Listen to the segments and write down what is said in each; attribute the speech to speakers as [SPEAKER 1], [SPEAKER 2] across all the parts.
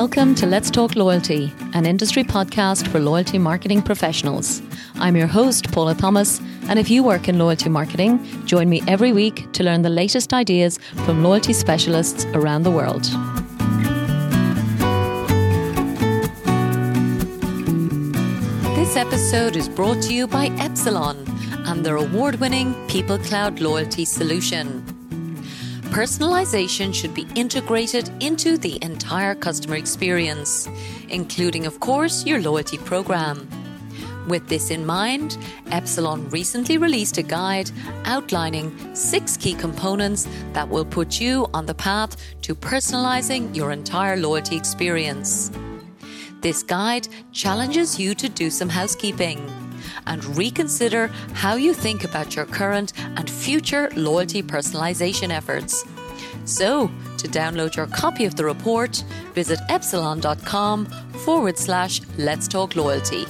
[SPEAKER 1] Welcome to Let's Talk Loyalty, an industry podcast for loyalty marketing professionals. I'm your host, Paula Thomas, and if you work in loyalty marketing, join me every week to learn the latest ideas from loyalty specialists around the world. This episode is brought to you by Epsilon and their award winning People Cloud loyalty solution. Personalization should be integrated into the entire customer experience, including, of course, your loyalty program. With this in mind, Epsilon recently released a guide outlining six key components that will put you on the path to personalizing your entire loyalty experience. This guide challenges you to do some housekeeping and reconsider how you think about your current and future loyalty personalization efforts. So, to download your copy of the report, visit epsilon.com forward slash let's talk loyalty.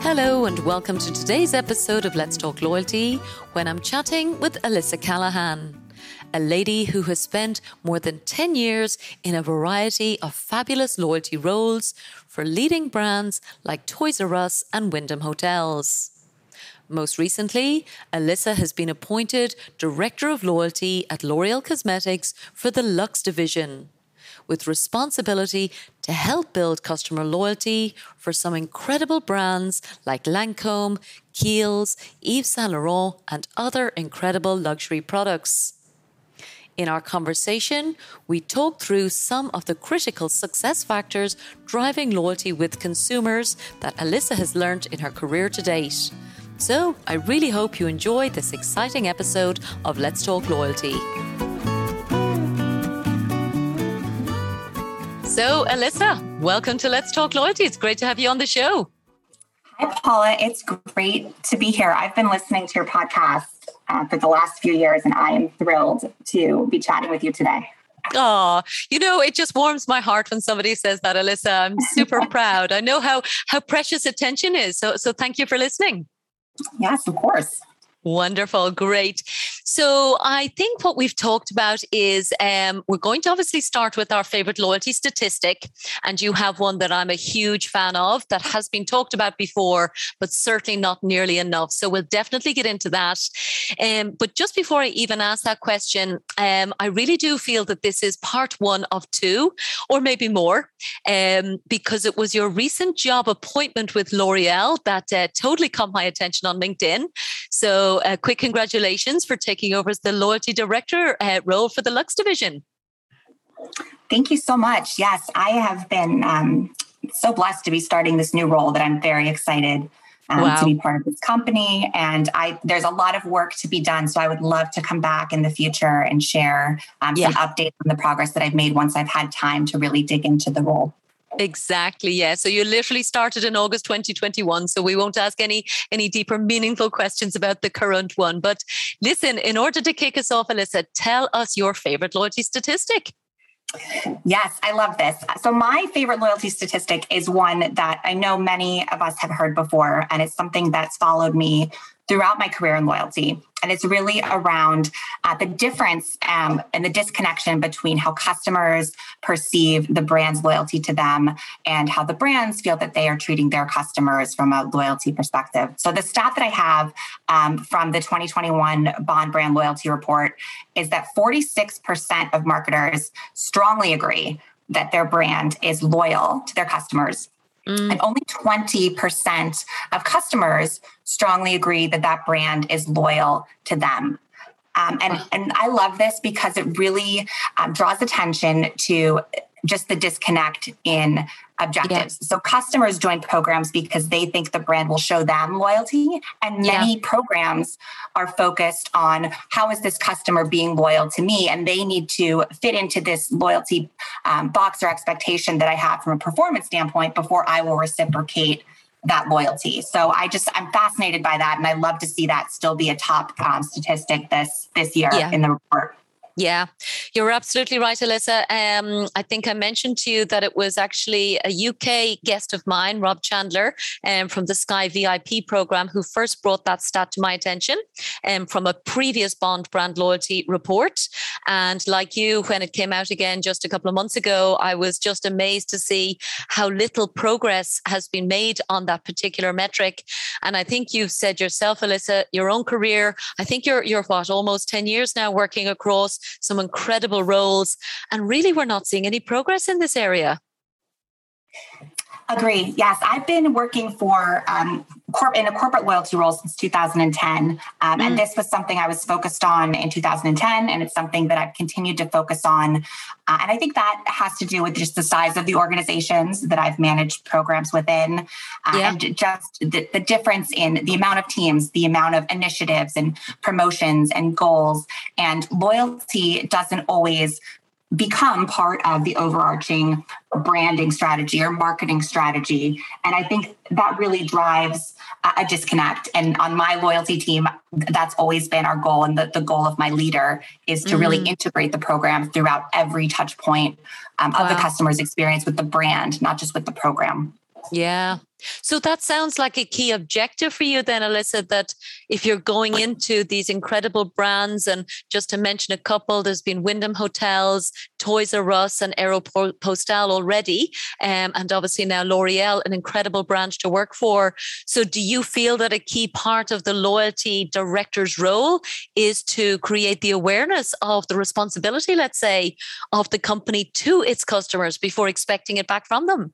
[SPEAKER 1] Hello, and welcome to today's episode of Let's Talk Loyalty when I'm chatting with Alyssa Callahan a lady who has spent more than 10 years in a variety of fabulous loyalty roles for leading brands like Toys R Us and Wyndham Hotels. Most recently, Alyssa has been appointed Director of Loyalty at L'Oreal Cosmetics for the Luxe division, with responsibility to help build customer loyalty for some incredible brands like Lancome, Kiehl's, Yves Saint Laurent, and other incredible luxury products. In our conversation, we talked through some of the critical success factors driving loyalty with consumers that Alyssa has learned in her career to date. So, I really hope you enjoyed this exciting episode of Let's Talk Loyalty. So, Alyssa, welcome to Let's Talk Loyalty. It's great to have you on the show.
[SPEAKER 2] Hi, Paula. It's great to be here. I've been listening to your podcast uh, for the last few years, and I am thrilled to be chatting with you today.
[SPEAKER 1] Oh, you know, it just warms my heart when somebody says that, Alyssa. I'm super proud. I know how how precious attention is. So so thank you for listening.
[SPEAKER 2] Yes, of course.
[SPEAKER 1] Wonderful, great. So I think what we've talked about is um, we're going to obviously start with our favorite loyalty statistic, and you have one that I'm a huge fan of that has been talked about before, but certainly not nearly enough. So we'll definitely get into that. Um, but just before I even ask that question, um, I really do feel that this is part one of two, or maybe more, um, because it was your recent job appointment with L'Oreal that uh, totally caught my attention on LinkedIn. So so, uh, quick congratulations for taking over as the loyalty director uh, role for the Luxe division.
[SPEAKER 2] Thank you so much. Yes, I have been um, so blessed to be starting this new role that I'm very excited um, wow. to be part of this company. And I there's a lot of work to be done. So I would love to come back in the future and share um, yeah. some updates on the progress that I've made once I've had time to really dig into the role.
[SPEAKER 1] Exactly. Yeah. So you literally started in August 2021. So we won't ask any any deeper, meaningful questions about the current one. But listen, in order to kick us off, Alyssa, tell us your favorite loyalty statistic.
[SPEAKER 2] Yes, I love this. So, my favorite loyalty statistic is one that I know many of us have heard before, and it's something that's followed me throughout my career in loyalty. And it's really around uh, the difference um, and the disconnection between how customers perceive the brand's loyalty to them and how the brands feel that they are treating their customers from a loyalty perspective. So, the stat that I have um, from the 2021 Bond Brand Loyalty Report is that 46% of marketers strongly agree that their brand is loyal to their customers Mm. And only 20% of customers strongly agree that that brand is loyal to them. Um, and, and I love this because it really um, draws attention to just the disconnect in objectives. Yeah. So customers join programs because they think the brand will show them loyalty. And many yeah. programs are focused on how is this customer being loyal to me? And they need to fit into this loyalty um, box or expectation that I have from a performance standpoint before I will reciprocate that loyalty. So I just I'm fascinated by that, and I love to see that still be a top um, statistic this this year yeah. in the report.
[SPEAKER 1] Yeah, you're absolutely right, Alyssa. Um, I think I mentioned to you that it was actually a UK guest of mine, Rob Chandler, um, from the Sky VIP program, who first brought that stat to my attention um, from a previous Bond brand loyalty report. And like you, when it came out again just a couple of months ago, I was just amazed to see how little progress has been made on that particular metric. And I think you've said yourself, Alyssa, your own career. I think you're you're what almost 10 years now working across some incredible roles. And really we're not seeing any progress in this area.
[SPEAKER 2] Agree. Yes, I've been working for um, corp- in a corporate loyalty role since 2010, um, mm. and this was something I was focused on in 2010, and it's something that I've continued to focus on. Uh, and I think that has to do with just the size of the organizations that I've managed programs within, uh, yeah. and just the, the difference in the amount of teams, the amount of initiatives and promotions and goals, and loyalty doesn't always become part of the overarching branding strategy or marketing strategy. And I think that really drives a disconnect. And on my loyalty team, that's always been our goal. And the, the goal of my leader is to mm-hmm. really integrate the program throughout every touch point um, wow. of the customer's experience with the brand, not just with the program.
[SPEAKER 1] Yeah. So that sounds like a key objective for you, then, Alyssa. That if you're going into these incredible brands, and just to mention a couple, there's been Wyndham Hotels, Toys R Us, and Aeropostale already, um, and obviously now L'Oreal, an incredible brand to work for. So, do you feel that a key part of the loyalty director's role is to create the awareness of the responsibility, let's say, of the company to its customers before expecting it back from them?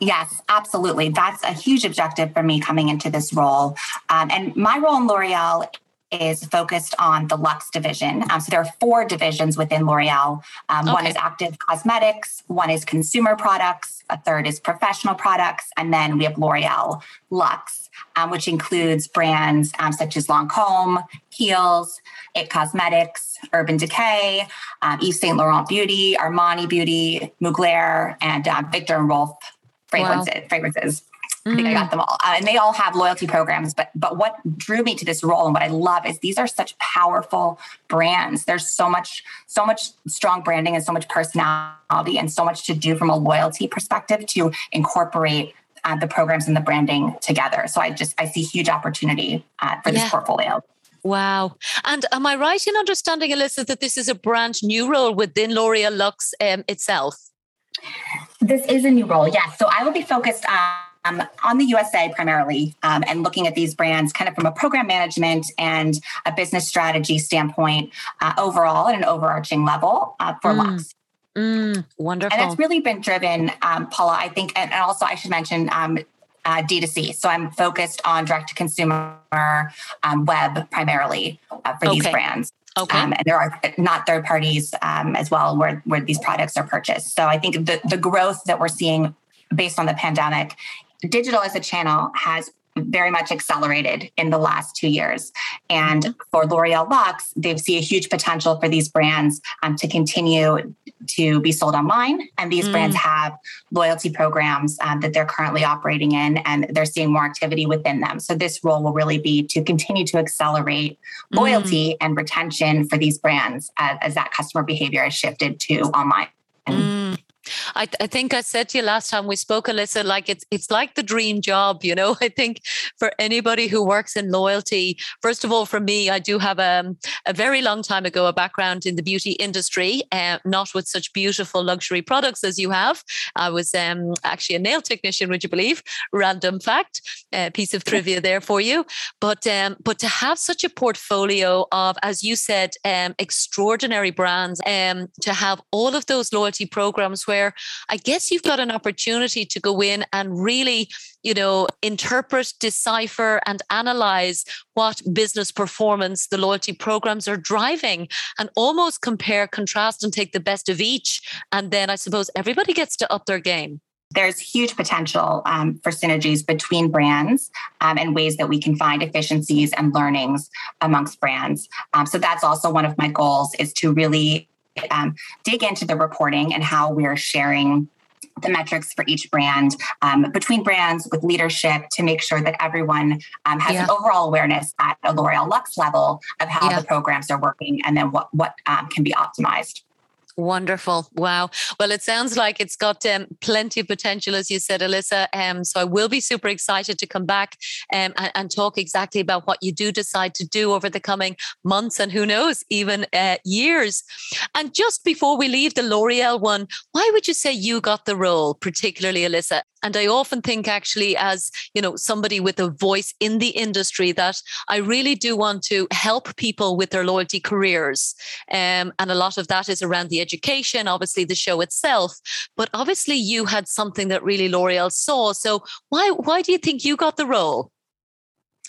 [SPEAKER 2] Yes, absolutely. That's a huge objective for me coming into this role. Um, and my role in L'Oreal is focused on the Luxe division. Um, so there are four divisions within L'Oreal. Um, okay. One is active cosmetics, one is consumer products, a third is professional products, and then we have L'Oreal Luxe, um, which includes brands um, such as Lancome, Kiehl's, It Cosmetics, Urban Decay, um, Yves Saint Laurent Beauty, Armani Beauty, Mugler, and uh, Viktor and Rolf fragrances. Wow. fragrances. I think I got mm. them all, uh, and they all have loyalty programs. But but what drew me to this role and what I love is these are such powerful brands. There's so much so much strong branding and so much personality and so much to do from a loyalty perspective to incorporate uh, the programs and the branding together. So I just I see huge opportunity uh, for this yeah. portfolio.
[SPEAKER 1] Wow. And am I right in understanding, Alyssa, that this is a brand new role within L'Oreal Luxe um, itself?
[SPEAKER 2] This is a new role, yes. So I will be focused on. Um, on the USA primarily, um, and looking at these brands kind of from a program management and a business strategy standpoint uh, overall at an overarching level uh, for mm. Luxe.
[SPEAKER 1] Mm, wonderful.
[SPEAKER 2] And it's really been driven, um, Paula, I think, and, and, also I should mention um, uh, D2C. So I'm focused on direct to consumer um, web primarily uh, for okay. these brands. Okay. Um, and there are not third parties um, as well where, where these products are purchased. So I think the, the growth that we're seeing based on the pandemic, digital as a channel has very much accelerated in the last two years. And mm-hmm. for L'Oreal Luxe, they see a huge potential for these brands um, to continue to be sold online. And these mm. brands have loyalty programs um, that they're currently operating in, and they're seeing more activity within them. So this role will really be to continue to accelerate loyalty mm. and retention for these brands as, as that customer behavior has shifted to online.
[SPEAKER 1] Mm. I, I, think I said to you last time we spoke, Alyssa, like it's it's like the dream job, you know. I think for anybody who works in loyalty, first of all, for me, I do have a, um, a very long time ago a background in the beauty industry, uh, not with such beautiful luxury products as you have. I was um, actually a nail technician, would you believe? Random fact, uh, piece of trivia there for you. But um, but to have such a portfolio of, as you said, um, extraordinary brands, um, to have all of those loyalty programs where I guess you've got an opportunity to go in and really, you know, interpret, decipher, and analyze what business performance the loyalty programs are driving and almost compare, contrast, and take the best of each. And then I suppose everybody gets to up their game
[SPEAKER 2] there's huge potential um, for synergies between brands um, and ways that we can find efficiencies and learnings amongst brands. Um, so that's also one of my goals is to really um, dig into the reporting and how we're sharing the metrics for each brand um, between brands with leadership to make sure that everyone um, has yeah. an overall awareness at a L'Oreal Luxe level of how yeah. the programs are working and then what what um, can be optimized.
[SPEAKER 1] Wonderful. Wow. Well, it sounds like it's got um, plenty of potential, as you said, Alyssa. Um, so I will be super excited to come back um, and, and, talk exactly about what you do decide to do over the coming months and who knows, even uh, years. And just before we leave the L'Oreal one, why would you say you got the role, particularly Alyssa? And I often think, actually, as you know, somebody with a voice in the industry, that I really do want to help people with their loyalty careers. Um, and a lot of that is around the education, obviously the show itself, but obviously you had something that really L'Oreal saw. So why why do you think you got the role?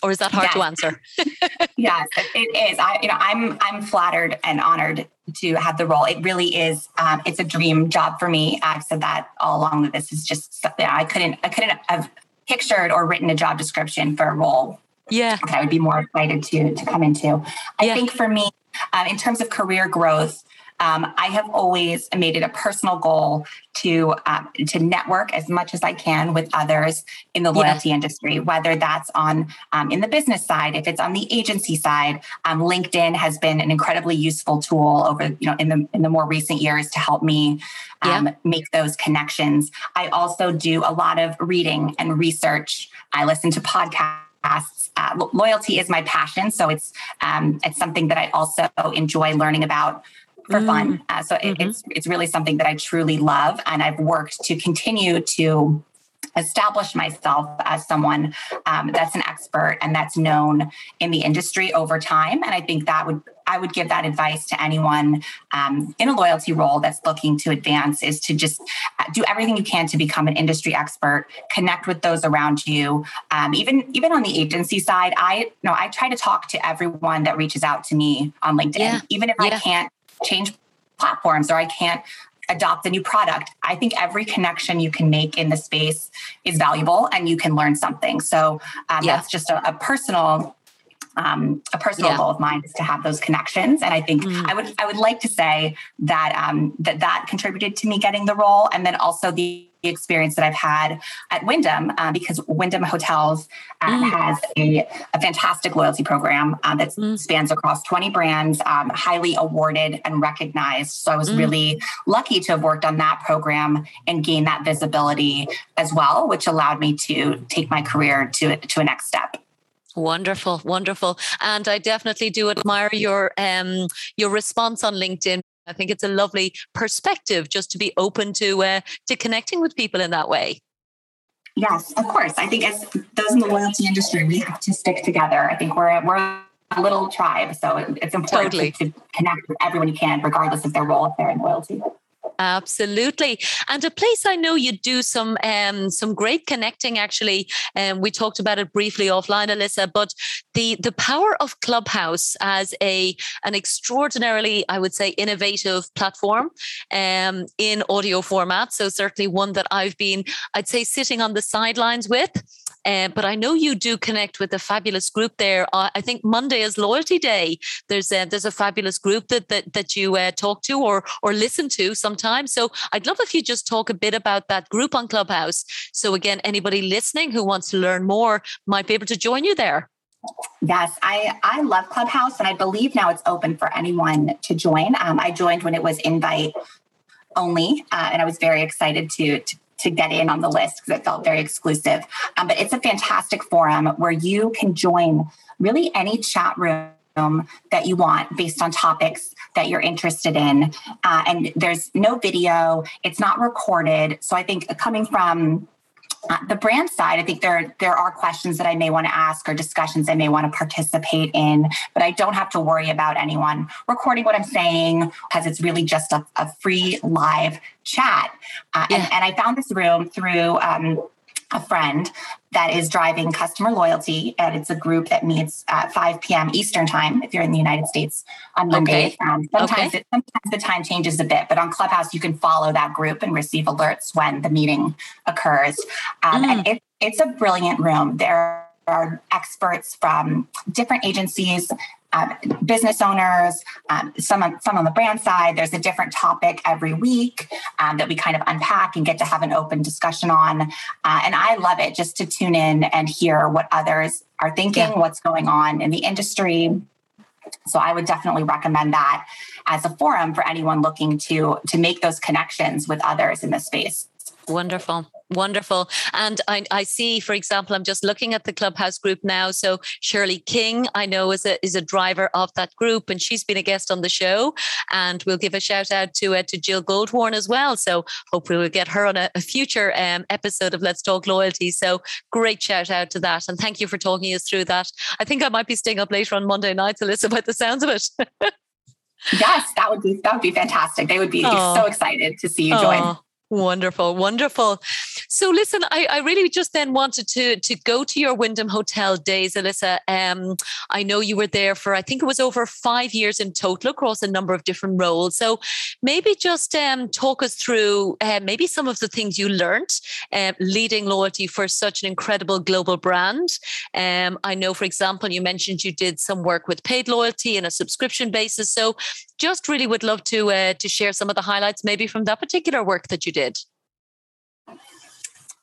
[SPEAKER 1] Or is that hard yes. to answer?
[SPEAKER 2] yes, it is. I, you know, I'm I'm flattered and honored to have the role. It really is. Um, it's a dream job for me. I've said that all along. That this is just something I couldn't I couldn't have pictured or written a job description for a role.
[SPEAKER 1] Yeah,
[SPEAKER 2] that I would be more excited to to come into. I yeah. think for me, uh, in terms of career growth, um, I have always made it a personal goal to um, to network as much as I can with others in the loyalty yeah. industry, whether that's on um, in the business side, if it's on the agency side. Um, LinkedIn has been an incredibly useful tool over you know in the in the more recent years to help me um, yeah. make those connections. I also do a lot of reading and research. I listen to podcasts. Uh, loyalty is my passion, so it's um, it's something that I also enjoy learning about for mm. fun. Uh, so mm-hmm. it's it's really something that I truly love, and I've worked to continue to establish myself as someone um, that's an expert and that's known in the industry over time. And I think that would I would give that advice to anyone um, in a loyalty role that's looking to advance is to just uh, do everything you can to become an industry expert, connect with those around you. Um, even even on the agency side, I you know I try to talk to everyone that reaches out to me on LinkedIn, yeah. even if yeah. I can't change platforms or I can't adopt a new product. I think every connection you can make in the space is valuable and you can learn something. So um, yeah. that's just a, a personal um, a personal yeah. goal of mine is to have those connections. And I think mm. I would I would like to say that um, that that contributed to me getting the role, and then also the experience that I've had at Wyndham uh, because Wyndham Hotels uh, mm. has a, a, fantastic loyalty program uh, that mm. spans across 20 brands, um, highly awarded and recognized. So I was mm. really lucky to have worked on that program and gain that visibility as well, which allowed me to take my career to, to a next step.
[SPEAKER 1] Wonderful, wonderful, and I definitely do admire your um your response on LinkedIn I think it's a lovely perspective just to be open to uh, to connecting with people in that way.
[SPEAKER 2] Yes, of course. I think as those in the loyalty industry, we have to stick together. I think we're we're a little tribe, so it's important totally. to, to connect with everyone you can, regardless of their role if they're in loyalty.
[SPEAKER 1] Absolutely, and a place I know you do some um, some great connecting. Actually, um, we talked about it briefly offline, Alyssa. But the the power of Clubhouse as a an extraordinarily, I would say, innovative platform um, in audio format. So certainly one that I've been, I'd say, sitting on the sidelines with. Uh, but I know you do connect with a fabulous group there. Uh, I think Monday is Loyalty Day. There's a, there's a fabulous group that that that you uh, talk to or or listen to sometimes. So I'd love if you just talk a bit about that group on Clubhouse. So again, anybody listening who wants to learn more might be able to join you there.
[SPEAKER 2] Yes, I, I love Clubhouse, and I believe now it's open for anyone to join. Um, I joined when it was invite only, uh, and I was very excited to, to to get in on the list because it felt very exclusive. Um, but it's a fantastic forum where you can join really any chat room that you want based on topics that you're interested in. Uh, and there's no video, it's not recorded. So I think coming from uh, the brand side, I think there there are questions that I may want to ask or discussions I may want to participate in, but I don't have to worry about anyone recording what I'm saying because it's really just a, a free live chat. Uh, yeah. and, and, I found this room through um, a friend that is driving customer loyalty, and it's a group that meets at 5 p.m. Eastern time if you're in the United States on Monday. Okay. Um, sometimes, okay. it, sometimes the time changes a bit, but on Clubhouse you can follow that group and receive alerts when the meeting occurs. Um, mm. And it, it's a brilliant room. There are experts from different agencies um, business owners, um, some, on, some on the brand side. There's a different topic every week um, that we kind of unpack and get to have an open discussion on. Uh, and I love it just to tune in and hear what others are thinking, yeah. what's going on in the industry. So I would definitely recommend that as a forum for anyone looking to to make those connections with others in the space.
[SPEAKER 1] Wonderful. Wonderful. And I, I, see, for example, I'm just looking at the Clubhouse group now. So Shirley King, I know, is a is a driver of that group, and she's been a guest on the show. And we'll give a shout out to uh, to Jill Goldhorn as well. So hopefully we'll get her on a, a future um, episode of Let's Talk Loyalty. So great shout out to that, and thank you for talking us through that. I think I might be staying up later on Monday nights, listen about the sounds of it.
[SPEAKER 2] yes, that would be that would be fantastic. They would be Aww. so excited to see you join.
[SPEAKER 1] Wonderful, wonderful. So, listen, I, I, really just then wanted to to go to your Wyndham Hotel days, Alyssa. Um, I know you were there for I think it was over five years in total across a number of different roles. So, maybe just um, talk us through uh, maybe some of the things you learned uh, leading loyalty for such an incredible global brand. Um, I know, for example, you mentioned you did some work with paid loyalty and a subscription basis. So, just really would love to uh, to share some of the highlights maybe from that particular work that you did.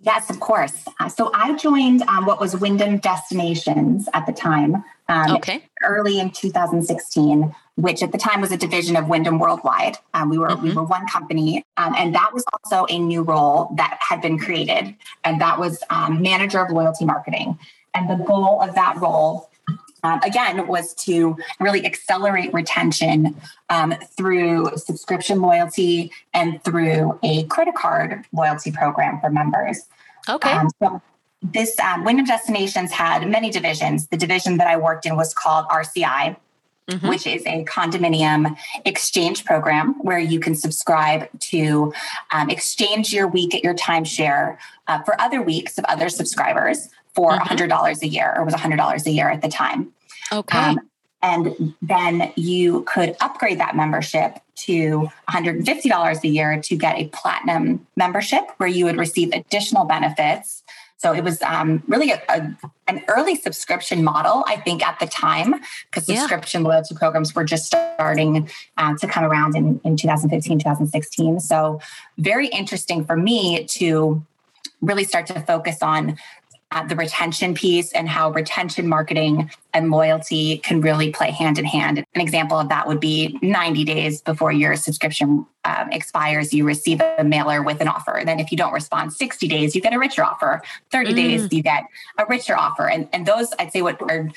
[SPEAKER 2] Yes, of course. Uh, so I joined um, what was Wyndham Destinations at the time,
[SPEAKER 1] um, okay.
[SPEAKER 2] early in 2016, which at the time was a division of Wyndham Worldwide. Um, we were mm-hmm. we were one company, um, and that was also a new role that had been created, and that was um, manager of loyalty marketing. And the goal of that role um, again was to really accelerate retention um, through subscription loyalty and through a credit card loyalty program for members.
[SPEAKER 1] Okay. Um,
[SPEAKER 2] so this um, Wyndham Destinations had many divisions. The division that I worked in was called RCI. Mm-hmm. Which is a condominium exchange program where you can subscribe to um, exchange your week at your timeshare uh, for other weeks of other subscribers for mm-hmm. $100 a year, or was $100 a year at the time.
[SPEAKER 1] Okay. Um,
[SPEAKER 2] and then you could upgrade that membership to $150 a year to get a platinum membership where you would receive additional benefits. So it was um, really a, a, an early subscription model, I think, at the time, because yeah. subscription loyalty programs were just starting uh, to come around in, in 2015, 2016. So very interesting for me to really start to focus on at the retention piece and how retention marketing and loyalty can really play hand in hand. An example of that would be 90 days before your subscription um, expires, you receive a mailer with an offer. Then, if you don't respond 60 days, you get a richer offer. 30 mm. days, you get a richer offer. And, and those, I'd say, what are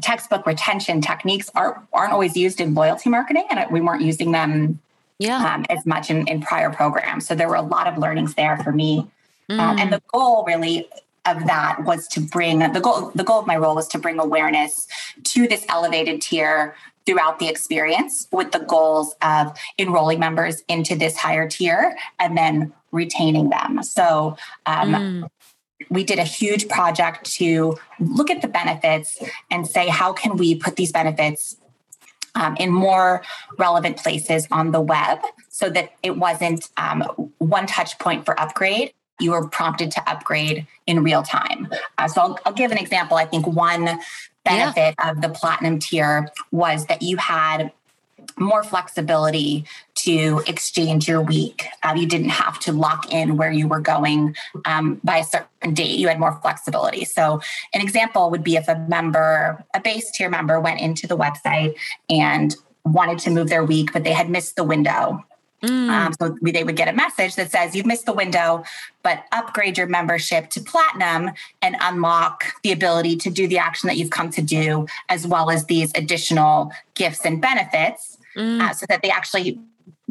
[SPEAKER 2] textbook retention techniques are, aren't always used in loyalty marketing, and we weren't using them yeah. Um, as much in, in prior programs. So there were a lot of learnings there for me. Mm. Um, and the goal really of that was to bring the goal the goal of my role was to bring awareness to this elevated tier throughout the experience with the goals of enrolling members into this higher tier and then retaining them so um, mm. we did a huge project to look at the benefits and say how can we put these benefits um, in more relevant places on the web so that it wasn't um, one touch point for upgrade you were prompted to upgrade in real time. Uh, so I'll, I'll, give an example. I think one benefit yeah. of the platinum tier was that you had more flexibility to exchange your week. Uh, you didn't have to lock in where you were going um, by a certain date. You had more flexibility. So, an example would be if a member, a base tier member, went into the website and wanted to move their week, but they had missed the window Mm. Um, so they would get a message that says you've missed the window, but upgrade your membership to platinum and unlock the ability to do the action that you've come to do, as well as these additional gifts and benefits, mm. uh, so that they actually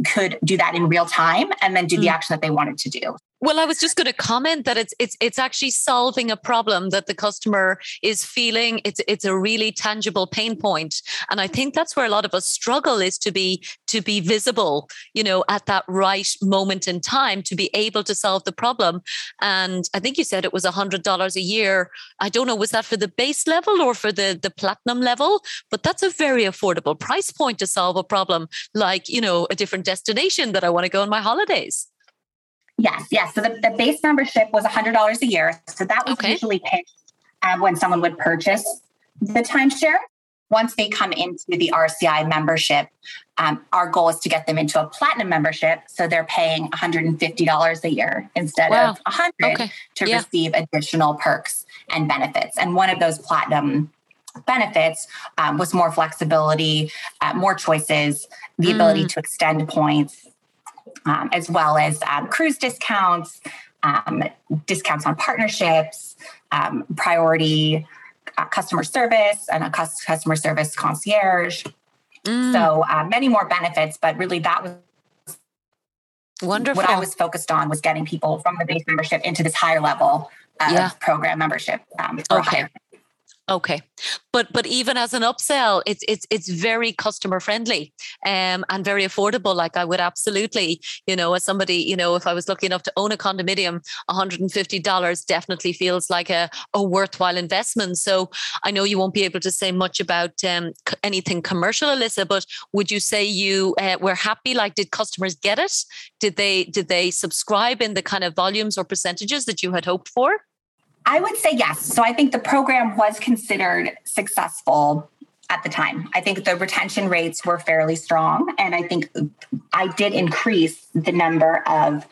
[SPEAKER 2] could do that in real time and then do mm. the action that they wanted to do.
[SPEAKER 1] Well, I was just going to comment that it's it's it's actually solving a problem that the customer is feeling. It's it's a really tangible pain point, and I think that's where a lot of us struggle is to be to be visible, you know, at that right moment in time to be able to solve the problem. And I think you said it was a hundred dollars a year. I don't know was that for the base level or for the the platinum level, but that's a very affordable price point to solve a problem like you know a different destination that I want to go on my holidays.
[SPEAKER 2] Yes, yes. So the, the base membership was $100 a year. So that was okay. usually pitched um, when someone would purchase the timeshare. Once they come into the RCI membership, um, our goal is to get them into a platinum membership. So they're paying $150 a year instead wow. of 100 okay. to yeah. receive additional perks and benefits. And one of those platinum benefits um, was more flexibility, uh, more choices, the mm. ability to extend points, um, as well as um, cruise discounts, um, discounts on partnerships, um, priority uh, customer service, and a customer service concierge. Mm. So uh, many more benefits, but really that was
[SPEAKER 1] wonderful.
[SPEAKER 2] What I was focused on was getting people from the base membership into this higher level of yeah. program membership.
[SPEAKER 1] Um, okay. Okay, but but even as an upsell, it's it's it's very customer friendly um, and very affordable. Like I would absolutely, you know, as somebody, you know, if I was lucky enough to own a condominium, one hundred and fifty dollars definitely feels like a, a worthwhile investment. So I know you won't be able to say much about um, anything commercial, Alyssa, but would you say you uh, were happy? Like, did customers get it? Did they did they subscribe in the kind of volumes or percentages that you had hoped for?
[SPEAKER 2] I would say yes. So I think the program was considered successful at the time. I think the retention rates were fairly strong. And I think I did increase the number of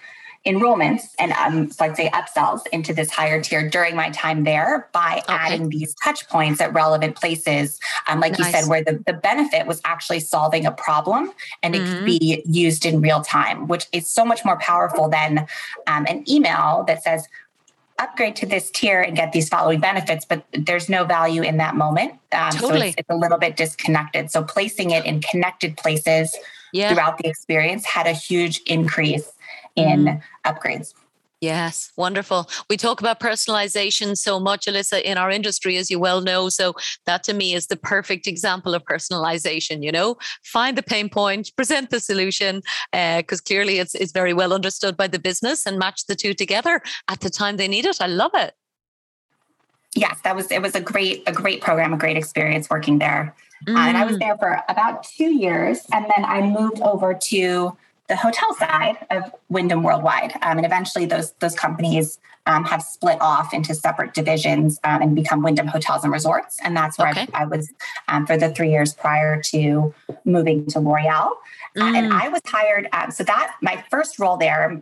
[SPEAKER 2] enrollments and um, so I'd say upsells into this higher tier during my time there by okay. adding these touch points at relevant places. Um, like nice. you said, where the, the benefit was actually solving a problem and it mm-hmm. could be used in real time, which is so much more powerful than um, an email that says, upgrade to this tier and get these following benefits, but there's no value in that moment. Um, totally. So it's, it's, a little bit disconnected. So placing it in connected places yeah. throughout the experience had a huge increase in mm. upgrades.
[SPEAKER 1] Yes, wonderful. We talk about personalization so much, Alyssa, in our industry, as you well know. So that to me is the perfect example of personalization. You know, find the pain point, present the solution, because uh, clearly it's it's very well understood by the business, and match the two together at the time they need it. I love it.
[SPEAKER 2] Yes, that was it. Was a great a great program, a great experience working there, mm. uh, and I was mm. there for about two years, and then I moved over to the hotel side of Wyndham Worldwide. Um, and eventually those, those companies um, have split off into separate divisions um, and become Wyndham Hotels and Resorts. And that's where okay. I, I, was um, for the three years prior to moving to L'Oreal. Mm. Uh, and mm. I was hired, um, so that my first role there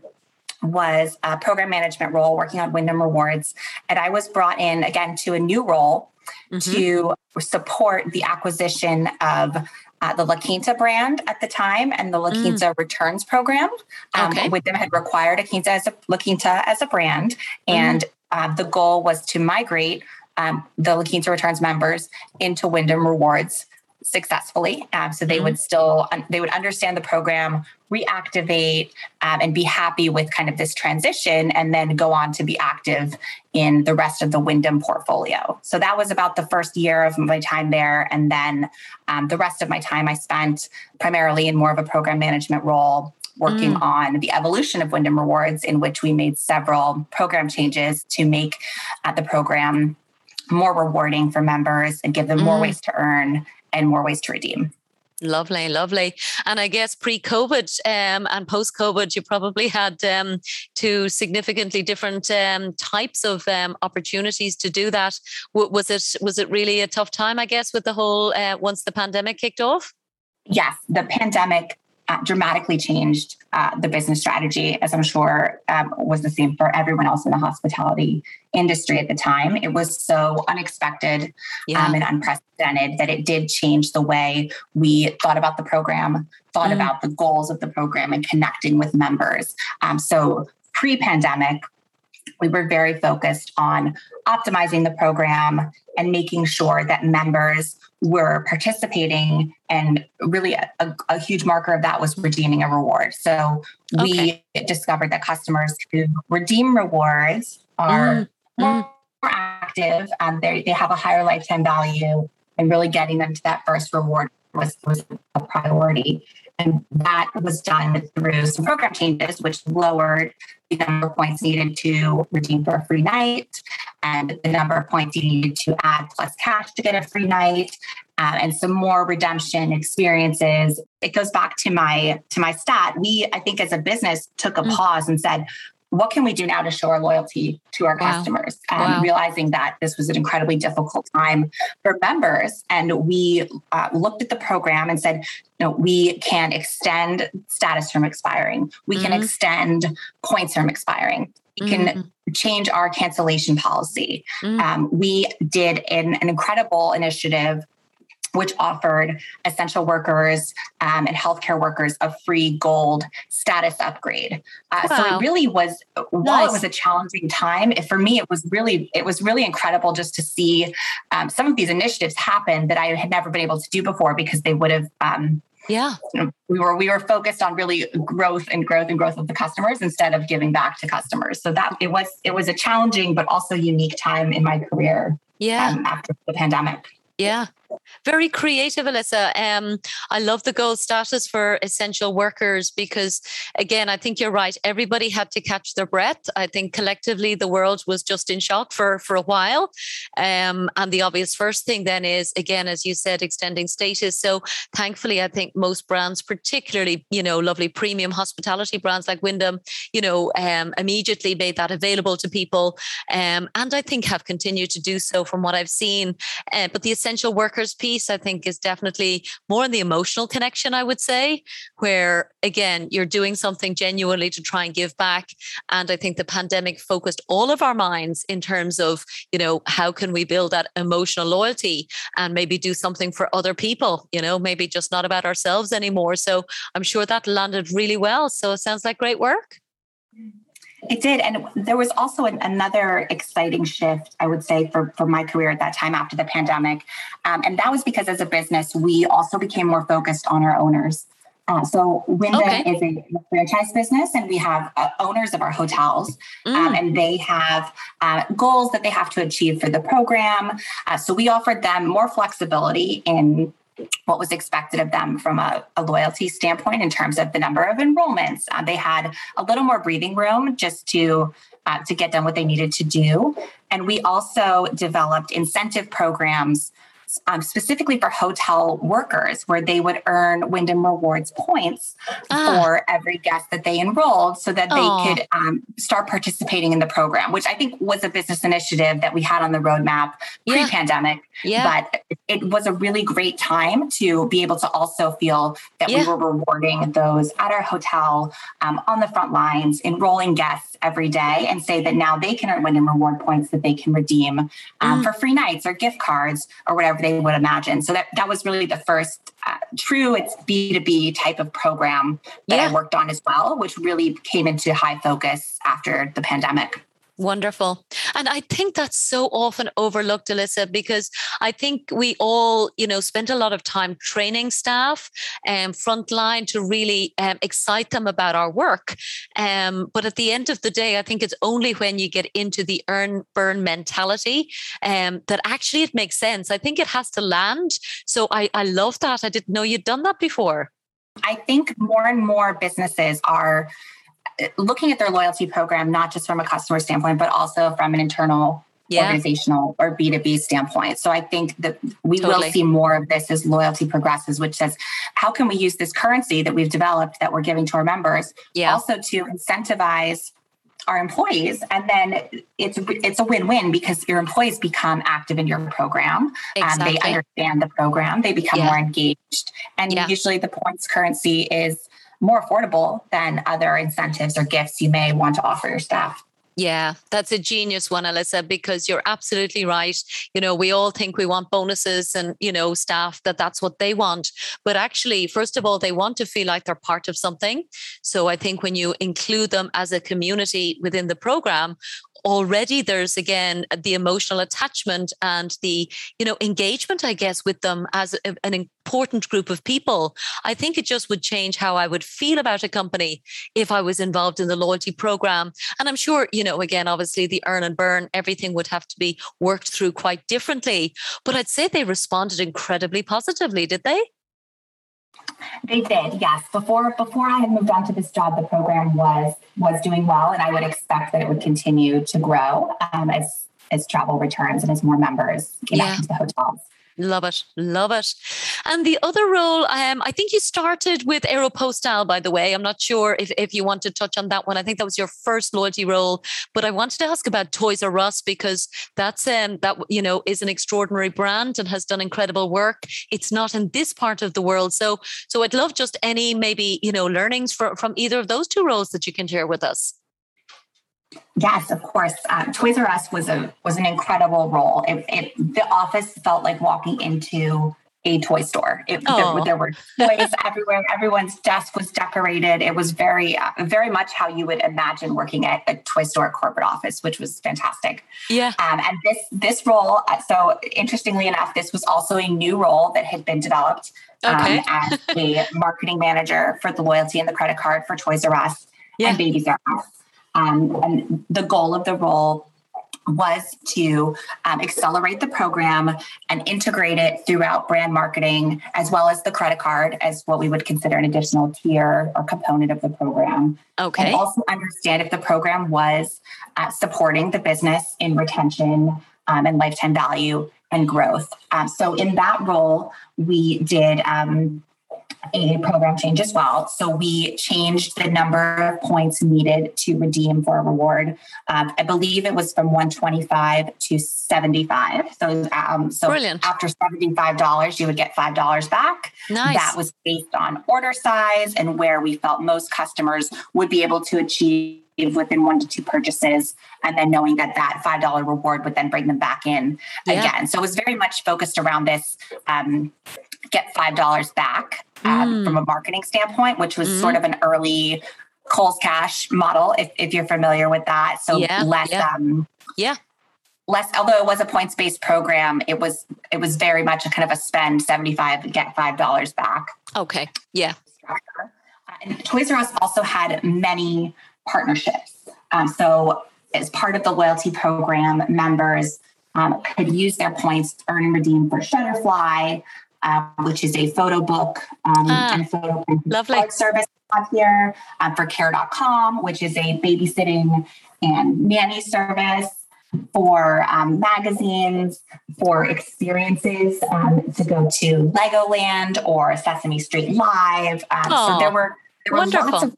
[SPEAKER 2] was a program management role working on Wyndham Rewards. And I was brought in again to a new role mm-hmm. to support the acquisition of uh, the La Quinta brand at the time and the La mm. Quinta mm. returns program. Um, okay. Wyndham had required La Quinta as a, La Quinta as a brand, mm. and uh, the goal was to migrate um, the La Quinta returns members into Wyndham Rewards successfully. Um, so they mm-hmm. would still they would understand the program, reactivate, um, and be happy with kind of this transition, and then go on to be active in the rest of the Wyndham portfolio. So that was about the first year of my time there, and then um, the rest of my time I spent primarily in more of a program management role. Working mm. on the evolution of Wyndham Rewards, in which we made several program changes to make uh, the program more rewarding for members and give them mm. more ways to earn and more ways to redeem.
[SPEAKER 1] Lovely, lovely. And I guess pre COVID um, and post COVID, you probably had um, two significantly different um, types of um, opportunities to do that. W- was it was it really a tough time? I guess with the whole uh, once the pandemic kicked off.
[SPEAKER 2] Yes, the pandemic uh, dramatically changed uh, the business strategy, as I'm sure um, was the same for everyone else in the hospitality industry at the time. It was so unexpected yeah. um, and unprecedented that it did change the way we thought about the program, thought mm. about the goals of the program, and connecting with members. Um, so, pre pandemic, we were very focused on optimizing the program and making sure that members were participating and really a, a, a, huge marker of that was redeeming a reward so we okay. discovered that customers who redeem rewards are mm, more, mm. more active um, they have a higher lifetime value and really getting them to that first reward was, was a priority and that was done through some program changes, which lowered the number of points needed to redeem for a free night and the number of points you needed to add plus cash to get a free night uh, and some more redemption experiences it goes back to my to my stat we i think as a business took a mm. pause and said what can we do now to show our loyalty to our wow. customers? Um, wow. Realizing that this was an incredibly difficult time for members. And we uh, looked at the program and said, you know, we can extend status from expiring. We mm-hmm. can extend points from expiring. Can mm-hmm. change our cancellation policy. Mm. Um, we did an, an incredible initiative which offered essential workers um, and healthcare workers a free gold status upgrade. Uh, wow. So it really was, while nice. it was a challenging time, it, for me, it was really, it was really incredible just to see um, some of these initiatives happen that I had never been able to do before because they would have um,
[SPEAKER 1] yeah.
[SPEAKER 2] We were we were focused on really growth and growth and growth of the customers instead of giving back to customers. So that it was it was a challenging but also unique time in my career
[SPEAKER 1] yeah.
[SPEAKER 2] um, after the pandemic.
[SPEAKER 1] Yeah very creative, Alyssa. Um, I love the gold status for essential workers because, again, I think you're right. Everybody had to catch their breath. I think collectively the world was just in shock for for a while. Um, and the obvious first thing then is, again, as you said, extending status. So thankfully, I think most brands, particularly you know lovely premium hospitality brands like Wyndham, you know, um, immediately made that available to people, um, and I think have continued to do so from what I've seen. Uh, but the essential piece, I think, is definitely more in the emotional connection, I would say, where again, you're doing something genuinely to try and give back. And I think the pandemic focused all of our minds in terms of, you know, how can we build that emotional loyalty and maybe do something for other people, you know, maybe just not about ourselves anymore. So I'm sure that landed really well. So it sounds like great work. Mm-hmm.
[SPEAKER 2] It did. And there was also an, another exciting shift, I would say, for, for my career at that time after the pandemic. Um, and that was because as a business, we also became more focused on our owners. Uh, so Wyndham okay. is a franchise business, and we have uh, owners of our hotels, um, mm. um, and they have uh, goals that they have to achieve for the program. Uh, so we offered them more flexibility in what was expected of them from a, a, loyalty standpoint in terms of the number of enrollments. Uh, they had a little more breathing room just to uh, to get done what they needed to do, and we also developed incentive programs um, specifically for hotel workers, where they would earn Wyndham Rewards points ah. for every guest that they enrolled so that Aww. they could um, start participating in the program, which I think was a business initiative that we had on the roadmap pre pandemic. Yeah. But it was a really great time to be able to also feel that yeah. we were rewarding those at our hotel um, on the front lines, enrolling guests every day, and say that now they can earn Wyndham Reward points that they can redeem um, mm. for free nights or gift cards or whatever they would imagine. So that, that was really the first uh, true, it's B2B type of program that yeah. I worked on as well, which really came into high focus after the pandemic.
[SPEAKER 1] Wonderful. And I think that's so often overlooked, Alyssa, because I think we all, you know, spend a lot of time training staff and um, frontline to really um, excite them about our work. Um, but at the end of the day, I think it's only when you get into the earn burn mentality um, that actually it makes sense. I think it has to land. So I, I love that. I didn't know you'd done that before.
[SPEAKER 2] I think more and more businesses are looking at their loyalty program, not just from a customer standpoint, but also from an internal yeah. organizational or B2B standpoint. So I think that we totally. will see more of this as loyalty progresses, which says, how can we use this currency that we've developed that we're giving to our members yeah. also to incentivize our employees and then it's it's a win-win because your employees become active in your program um, exactly. they understand the program they become yeah. more engaged and usually the points currency is more affordable than other incentives or gifts you may want to offer your staff.
[SPEAKER 1] Yeah, that's a genius one, Alyssa, because you're absolutely right. You know, we all think we want bonuses and, you know, staff that that's what they want. But actually, first of all, they want to feel like they're part of something. So I think when you include them as a community within the program, already there's again the emotional attachment and the you know engagement i guess with them as a, an important group of people. I think it just would change how i would feel about a company if i was involved in the loyalty program. And i'm sure you know again obviously the earn and burn everything would have to be worked through quite differently. But i'd say they responded incredibly positively did they
[SPEAKER 2] they did, yes. Before before I had moved on to this job, the program was was doing well, and I would expect that it would continue to grow um, as as travel returns and as more members came yeah. back into the hotels.
[SPEAKER 1] Love it. Love it. And the other role, um, I think you started with Aeropostale, by the way. I'm not sure if, if you want to touch on that one. I think that was your first loyalty role. But I wanted to ask about Toys R Us because that's um that you know is an extraordinary brand and has done incredible work. It's not in this part of the world. So so I'd love just any maybe, you know, learnings from, from either of those two roles that you can share with us.
[SPEAKER 2] Yes, of course. Uh, Toys R Us was a was an incredible role. It, it, the office felt like walking into a toy store. It, there, there, were toys everywhere. Everyone's desk was decorated. It was very, uh, very much how you would imagine working at a toy store corporate office, which was fantastic.
[SPEAKER 1] Yeah.
[SPEAKER 2] Um, and this this role, uh, so interestingly enough, this was also a new role that had been developed um, okay. as a marketing manager for the loyalty and the credit card for Toys R Us yeah. and Babies R Us. Um, and the goal of the role was to um, accelerate the program and integrate it throughout brand marketing as well as the credit card as what we would consider an additional tier or component of the program.
[SPEAKER 1] Okay.
[SPEAKER 2] And also understand if the program was uh, supporting the business in retention um, and lifetime value and growth. Um, so in that role, we did um, a program change as well. So we changed the number of points needed to redeem for a reward. Um, I believe it was from 125 to 75. So, um, so
[SPEAKER 1] Brilliant.
[SPEAKER 2] after $75, you would get $5 back.
[SPEAKER 1] Nice.
[SPEAKER 2] That was based on order size and where we felt most customers would be able to achieve within one to two purchases and then knowing that that five dollar reward would then bring them back in yeah. again so it was very much focused around this um, get five dollars back um, mm. from a marketing standpoint, which was mm. sort of an early Kohl's Cash model, if, if you're familiar with that. So
[SPEAKER 1] yeah,
[SPEAKER 2] less,
[SPEAKER 1] yeah.
[SPEAKER 2] Um,
[SPEAKER 1] yeah.
[SPEAKER 2] Less, although it was a points based program, it was it was very much a kind of a spend seventy five get five dollars back.
[SPEAKER 1] Okay, yeah.
[SPEAKER 2] Uh, and Toys R Us also had many partnerships. Um, so as part of the loyalty program, members um, could use their points to earn and redeem for Shutterfly, uh, which is a photo book um, ah, and photo
[SPEAKER 1] lovely.
[SPEAKER 2] service on here um, for care.com, which is a babysitting and nanny service for um, magazines, for experiences um, to go to Legoland or Sesame Street Live. Um, so there were there were
[SPEAKER 1] wonderful.
[SPEAKER 2] lots of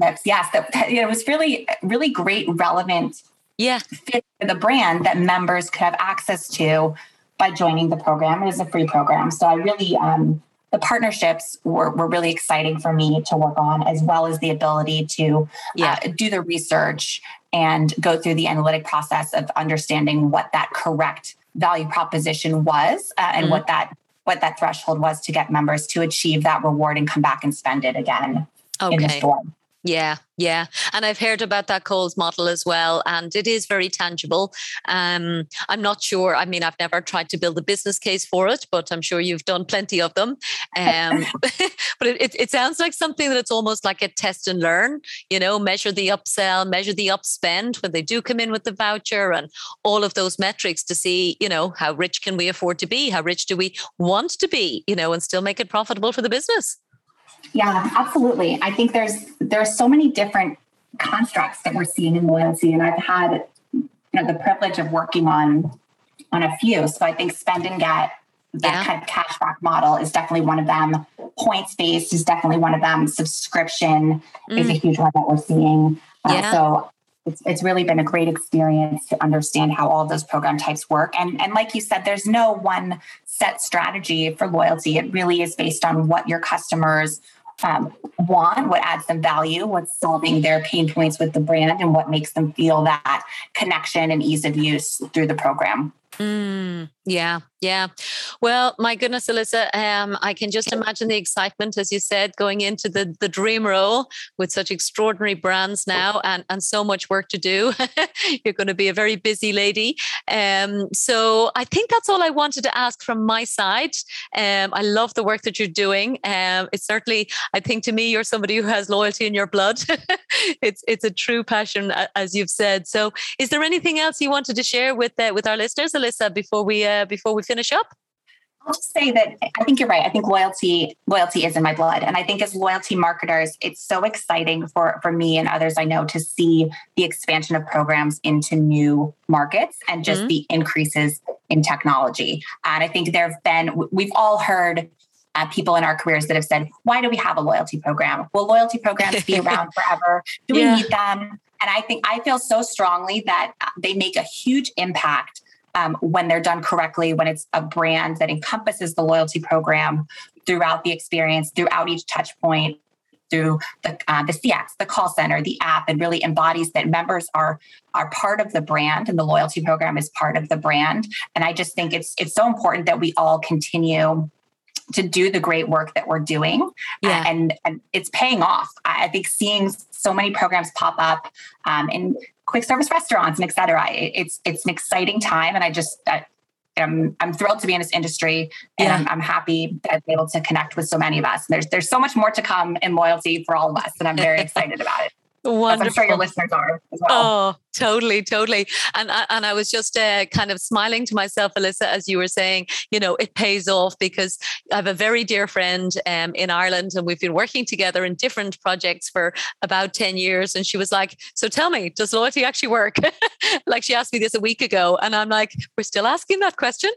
[SPEAKER 2] tips. Yes, that, that, it was really really great, relevant
[SPEAKER 1] yeah.
[SPEAKER 2] fit for the brand that members could have access to by joining the program. It is a free program. So I really, um, the partnerships were, were really exciting for me to work on, as well as the ability to
[SPEAKER 1] yeah.
[SPEAKER 2] uh, do the research and go through the analytic process of understanding what that correct value proposition was uh, and mm-hmm. what that what that threshold was to get members to achieve that reward and come back and spend it again okay. in the store.
[SPEAKER 1] Yeah, yeah. And I've heard about that Kohl's model as well. And it is very tangible. Um, I'm not sure. I mean, I've never tried to build a business case for it, but I'm sure you've done plenty of them. Um, but it, it, it, sounds like something that it's almost like a test and learn, you know, measure the upsell, measure the upspend when they do come in with the voucher and all of those metrics to see, you know, how rich can we afford to be? How rich do we want to be, you know, and still make it profitable for the business?
[SPEAKER 2] Yeah, absolutely. I think there's there's so many different constructs that we're seeing in loyalty, and I've had you know the privilege of working on on a few. So I think spend and get that yeah. kind of cashback model is definitely one of them. Points based is definitely one of them. Subscription mm. is a mm. huge one that we're seeing. Uh, yeah. So it's, it's really been a great experience to understand how all those program types work. And, and like you said, there's no one set strategy for loyalty. It really is based on what your customers um, want, what adds them value, what's solving their pain points with the brand, and what makes them feel that connection and ease of use through the program.
[SPEAKER 1] Mm, yeah, yeah. Well, my goodness, Alyssa, um, I can just imagine the excitement, as you said, going into the, the dream role with such extraordinary brands now and, and so much work to do. You're going to be a very busy lady. Um, so I think that's all I wanted to ask from my side. Um, I love the work that you're doing. Um, it's certainly, I think to me, you're somebody who has loyalty in your blood. it's it's a true passion, as you've said. So is there anything else you wanted to share with uh, with our listeners, Alyssa, before we uh, before we finish up?
[SPEAKER 2] I'll just say that I think you're right. I think loyalty loyalty is in my blood, and I think as loyalty marketers, it's so exciting for for me and others I know to see the expansion of programs into new markets and just mm-hmm. the increases in technology. And I think there have been we've all heard uh, people in our careers that have said, "Why do we have a loyalty program? Will loyalty programs be around forever? Do yeah. we need them?" And I think I feel so strongly that uh, they make a huge impact um, when they're done correctly, when it's a brand that encompasses the loyalty program throughout the experience, throughout each touch point, through the uh, the CX, the call center, the app, and really embodies that members are are part of the brand, and the loyalty program is part of the brand. And I just think it's it's so important that we all continue to do the great work that we're doing yeah. and, and it's paying off i think seeing so many programs pop up um, in quick service restaurants and et cetera it's it's an exciting time and i just I, I'm, I'm thrilled to be in this industry and yeah. I'm, I'm, happy that I'm able to connect with so many of us. And there's there's so much more to come in loyalty for all of us, and I'm very excited about it. Wonderful. I'm sure your listeners are as well.
[SPEAKER 1] Oh, totally, totally. And and I was just uh, kind of smiling to myself, Alyssa, as you were saying. You know, it pays off because I have a very dear friend um, in Ireland, and we've been working together in different projects for about ten years. And she was like, "So tell me, does loyalty actually work?" like she asked me this a week ago, and I'm like, "We're still asking that question."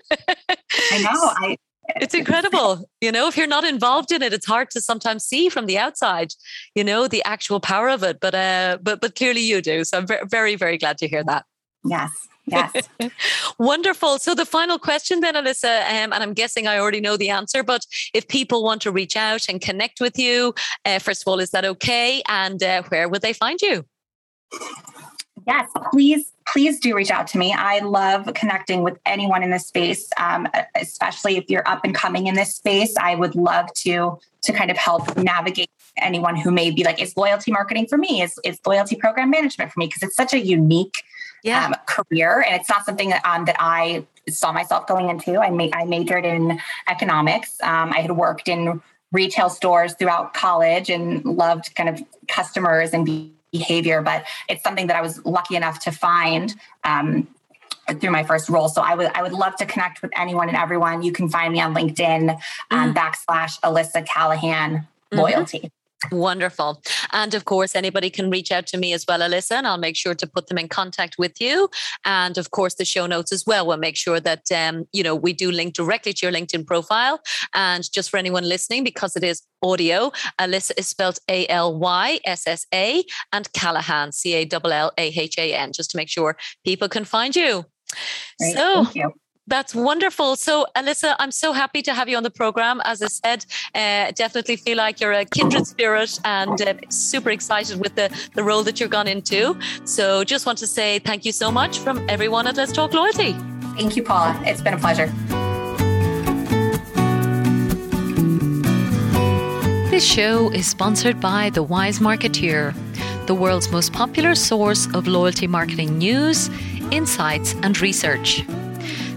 [SPEAKER 2] I know. I
[SPEAKER 1] it's incredible. You know, if you're not involved in it, it's hard to sometimes see from the outside, you know, the actual power of it. But uh but but clearly you do. So I'm very, very glad to hear that.
[SPEAKER 2] Yes. Yes.
[SPEAKER 1] Wonderful. So the final question then, Alyssa, um, and I'm guessing I already know the answer, but if people want to reach out and connect with you, uh, first of all, is that okay? And uh, where would they find you?
[SPEAKER 2] Yes, please, please do reach out to me. I love connecting with anyone in this space, um, especially if you're up and coming in this space. I would love to to kind of help navigate anyone who may be like, is loyalty marketing for me? Is is loyalty program management for me? Because it's such a unique yeah. um, career, and it's not something that um, that I saw myself going into. I ma- I majored in economics. Um, I had worked in retail stores throughout college and loved kind of customers and behavior, but it's something that I was lucky enough to find um, through my first role. So I would I would love to connect with anyone and everyone. You can find me on LinkedIn um, mm. backslash Alyssa Callahan mm-hmm. loyalty.
[SPEAKER 1] Wonderful. And of course, anybody can reach out to me as well, Alyssa, and I'll make sure to put them in contact with you. And of course, the show notes as well. We'll make sure that, um, you know, we do link directly to your LinkedIn profile. And just for anyone listening, because it is audio, Alyssa is spelled A L Y S S A and Callahan, C A L L A H A N, just to make sure people can find you.
[SPEAKER 2] Great. So, Thank you.
[SPEAKER 1] That's wonderful. So, Alyssa, I'm so happy to have you on the program. As I said, uh, definitely feel like you're a kindred spirit and uh, super excited with the, the role that you're gone into. So, just want to say thank you so much from everyone at Let's Talk Loyalty.
[SPEAKER 2] Thank you, Paula. It's been a pleasure.
[SPEAKER 1] This show is sponsored by The Wise Marketeer, the world's most popular source of loyalty marketing news, insights, and research.